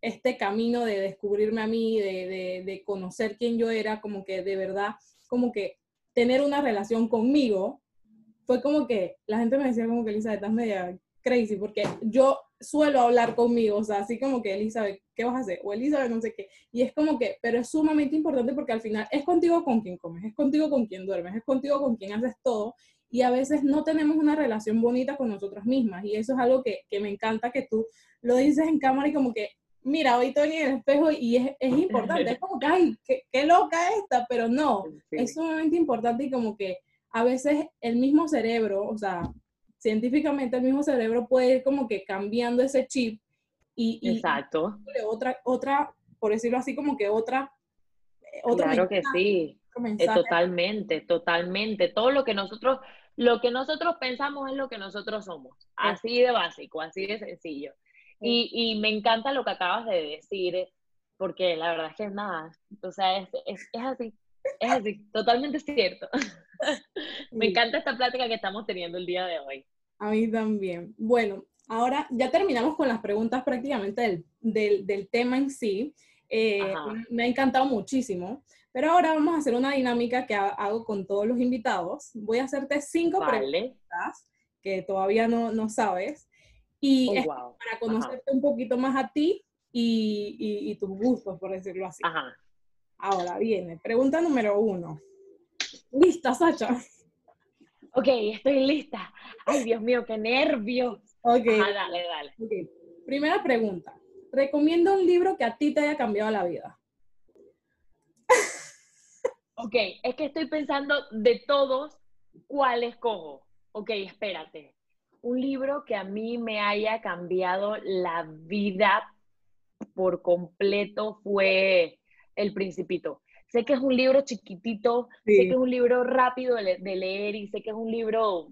este camino de descubrirme a mí, de, de, de conocer quién yo era, como que de verdad, como que tener una relación conmigo, fue como que la gente me decía como que Elizabeth, estás media crazy, porque yo suelo hablar conmigo, o sea, así como que Elizabeth, ¿qué vas a hacer? O Elizabeth, no sé qué. Y es como que, pero es sumamente importante porque al final es contigo con quien comes, es contigo con quien duermes, es contigo con quien haces todo. Y a veces no tenemos una relación bonita con nosotras mismas. Y eso es algo que, que me encanta que tú lo dices en cámara y como que, mira, hoy estoy en el espejo y es, es importante. es como que, ay, qué, qué loca esta, pero no, es sumamente importante y como que a veces el mismo cerebro, o sea, científicamente el mismo cerebro puede ir como que cambiando ese chip y, Exacto. otra, otra, por decirlo así, como que otra, eh, otra claro que sí, eh, totalmente, totalmente. Todo lo que nosotros, lo que nosotros pensamos es lo que nosotros somos, así de básico, así de sencillo. Y, y me encanta lo que acabas de decir, porque la verdad es que es nada, o sea, es, es, es así, es así, totalmente cierto. Me encanta esta plática que estamos teniendo el día de hoy. A mí también. Bueno, ahora ya terminamos con las preguntas prácticamente del, del, tema en sí. Eh, me ha encantado muchísimo, pero ahora vamos a hacer una dinámica que hago con todos los invitados. Voy a hacerte cinco preguntas que todavía no, no sabes y oh, para conocerte un poquito más a ti y, y, y, tus gustos, por decirlo así. Ajá. Ahora viene, pregunta número uno. ¿Lista, Sacha? Ok, estoy lista. Ay, Dios mío, qué nervios. Ok. dale, dale. Primera pregunta. Recomienda un libro que a ti te haya cambiado la vida. Ok, es que estoy pensando de todos, ¿cuál escojo? Ok, espérate. Un libro que a mí me haya cambiado la vida por completo fue El Principito. Sé que es un libro chiquitito, sé que es un libro rápido de, leer y sé que es un libro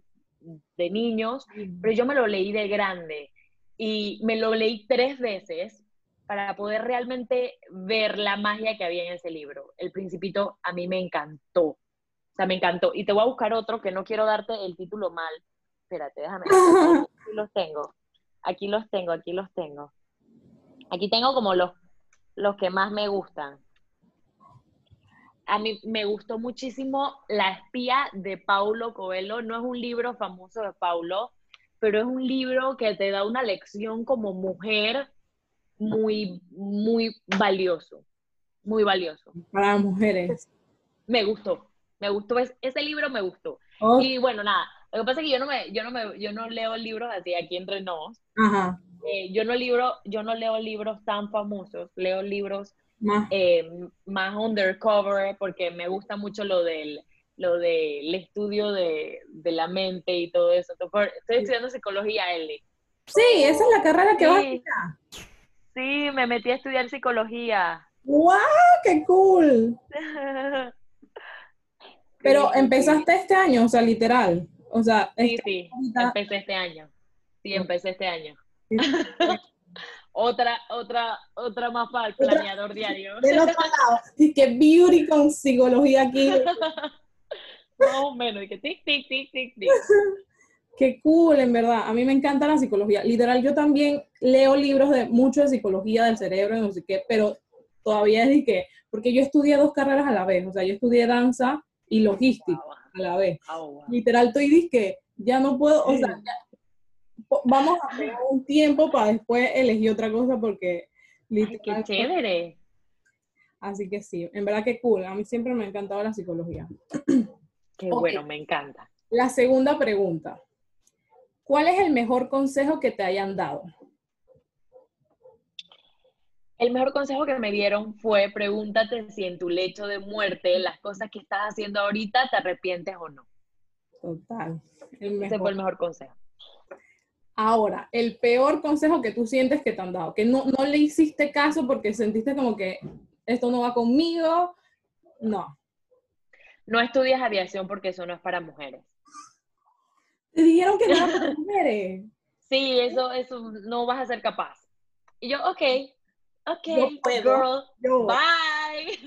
de niños, pero yo me lo leí de grande y me lo leí tres veces para poder realmente ver la magia que había en ese libro. El Principito a mí me encantó, o sea, me encantó. Y te voy a buscar otro que no quiero darte el título mal. Espérate, déjame. Aquí los tengo. Aquí los tengo, aquí los tengo. Aquí tengo como los, los que más me gustan a mí me gustó muchísimo La espía de Paulo Coelho. No es un libro famoso de Paulo, pero es un libro que te da una lección como mujer muy, muy valioso. Muy valioso. Para mujeres. Me gustó. Me gustó. ese libro me gustó. Y bueno, nada. Lo que pasa es que yo no me, yo no me, yo no leo libros así aquí entre nos. Ajá. Eh, yo no libro, yo no leo libros tan famosos. Leo libros más. Eh, más undercover, porque me gusta mucho lo del lo del estudio de, de, la mente y todo eso. Estoy estudiando psicología, Eli. Sí, esa es la carrera que vas a estudiar. Sí, me metí a estudiar psicología. ¡Wow! ¡Qué cool! Pero empezaste este año, o sea, literal. O sea, sí, sí, empecé este año. Sí, empecé este año. otra, otra, otra más para el planeador diario. Del otro lado. Y que beauty con psicología aquí. Más o menos, y que tic, tic, tic, tic, tic. Qué cool, en verdad. A mí me encanta la psicología. Literal, yo también leo libros de mucho de psicología del cerebro, no sé qué, pero todavía es de que, porque yo estudié dos carreras a la vez, o sea, yo estudié danza y logística a la vez. Oh, Literal, estoy que ya no puedo, o sea, vamos a tener un tiempo para después elegir otra cosa porque literal. qué chévere. Así que sí, en verdad que cool. A mí siempre me ha encantado la psicología. Qué bueno, me encanta. La segunda pregunta. ¿Cuál es el mejor consejo que te hayan dado? El mejor consejo que me dieron fue pregúntate si en tu lecho de muerte las cosas que estás haciendo ahorita te arrepientes o no. Total. Ese fue el mejor consejo. Ahora, el peor consejo que tú sientes que te han dado, que no, no le hiciste caso porque sentiste como que esto no va conmigo, no. No estudias aviación porque eso no es para mujeres. Te dijeron que no era para mujeres. Sí, eso, eso no vas a ser capaz. Y yo, ok, ok, girl, bye.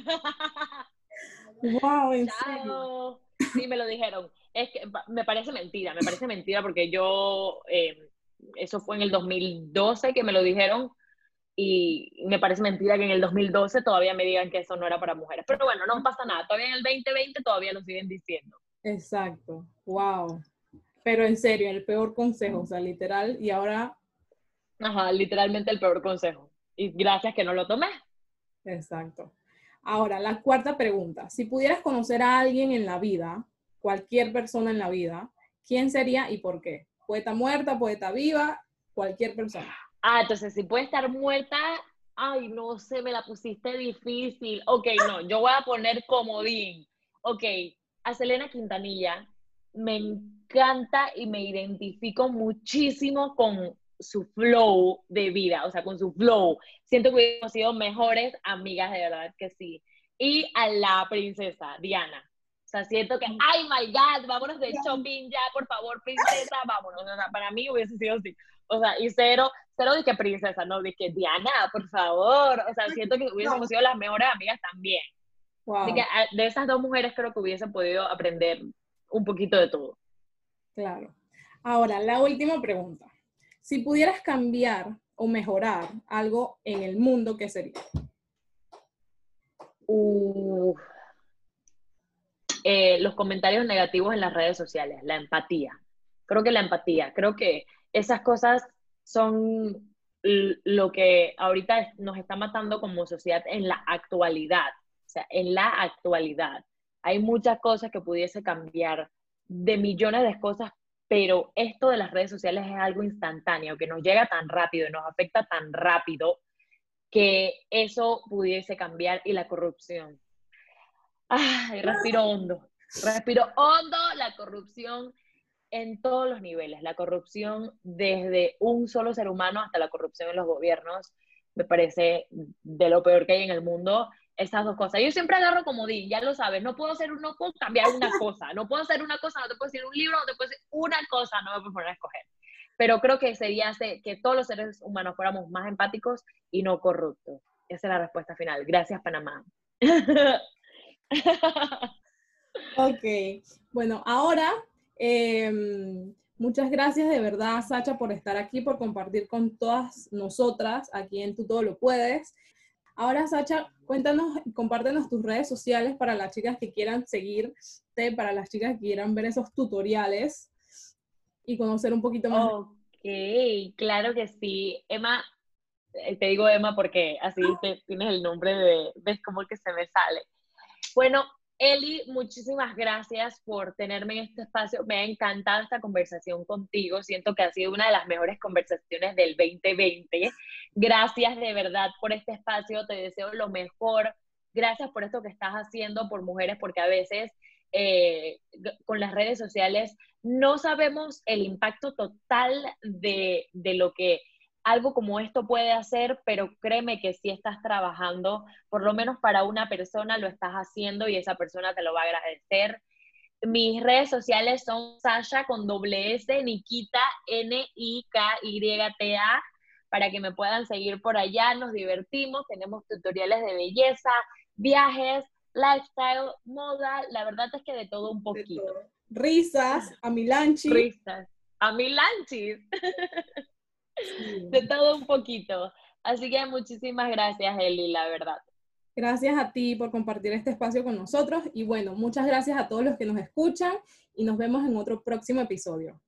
Wow, ¿en Chao. Sí, me lo dijeron. Es que me parece mentira, me parece mentira porque yo, eh, eso fue en el 2012 que me lo dijeron y me parece mentira que en el 2012 todavía me digan que eso no era para mujeres. Pero bueno, no pasa nada, todavía en el 2020 todavía lo siguen diciendo. Exacto, wow. Pero en serio, el peor consejo, o sea, literal, y ahora... Ajá, literalmente el peor consejo. Y gracias que no lo tomé. Exacto. Ahora, la cuarta pregunta. Si pudieras conocer a alguien en la vida, cualquier persona en la vida, ¿quién sería y por qué? Poeta muerta, poeta viva, cualquier persona. Ah, entonces si puede estar muerta, ay, no sé, me la pusiste difícil. Ok, no, yo voy a poner comodín. Ok, a Selena Quintanilla me encanta y me identifico muchísimo con su flow de vida, o sea, con su flow. Siento que hubiéramos sido mejores amigas, de verdad que sí. Y a la princesa, Diana. Sea, siento que, ay, my God, vámonos de shopping ya, por favor, princesa, vámonos. O sea, para mí hubiese sido así. O sea, y cero, cero de que princesa, no, de que Diana, por favor. O sea, siento que hubiésemos sido las mejores amigas también. Así que ah, de esas dos mujeres creo que hubiesen podido aprender un poquito de todo. Claro. Ahora, la última pregunta. Si pudieras cambiar o mejorar algo en el mundo, ¿qué sería? Eh, los comentarios negativos en las redes sociales, la empatía. Creo que la empatía, creo que esas cosas son lo que ahorita nos está matando como sociedad en la actualidad. O sea, en la actualidad. Hay muchas cosas que pudiese cambiar de millones de cosas, pero esto de las redes sociales es algo instantáneo, que nos llega tan rápido y nos afecta tan rápido que eso pudiese cambiar y la corrupción. Ay, respiro hondo, respiro hondo, la corrupción en todos los niveles, la corrupción desde un solo ser humano hasta la corrupción en los gobiernos, me parece de lo peor que hay en el mundo esas dos cosas. Yo siempre agarro como di, ya lo sabes, no puedo hacer no puedo cambiar una cosa, no puedo hacer una cosa, no te puedo decir un libro, no te puedo decir una cosa, no me puedo poner a escoger. Pero creo que sería que todos los seres humanos fuéramos más empáticos y no corruptos. Esa es la respuesta final. Gracias, Panamá. ok, bueno, ahora em, muchas gracias de verdad, Sacha, por estar aquí, por compartir con todas nosotras aquí en Tú Todo Lo Puedes. Ahora, Sacha, cuéntanos, compártenos tus redes sociales para las chicas que quieran seguirte, para las chicas que quieran ver esos tutoriales y conocer un poquito más. Ok, claro que sí. Emma, eh, te digo Emma porque así tienes el nombre de, ves cómo que se me sale. Bueno, Eli, muchísimas gracias por tenerme en este espacio. Me ha encantado esta conversación contigo. Siento que ha sido una de las mejores conversaciones del 2020. Gracias de verdad por este espacio. Te deseo lo mejor. Gracias por esto que estás haciendo por mujeres, porque a veces eh, con las redes sociales, no sabemos el impacto total de, de lo que algo como esto puede hacer, pero créeme que si estás trabajando, por lo menos para una persona lo estás haciendo y esa persona te lo va a agradecer. Mis redes sociales son Sasha con doble S, Nikita, N-I-K-Y-T-A, para que me puedan seguir por allá. Nos divertimos, tenemos tutoriales de belleza, viajes, lifestyle, moda. La verdad es que de todo un poquito. Risas, amilanchis. Risas, amilanchis. de todo un poquito. Así que muchísimas gracias, Eli, la verdad. Gracias a ti por compartir este espacio con nosotros y bueno, muchas gracias a todos los que nos escuchan y nos vemos en otro próximo episodio.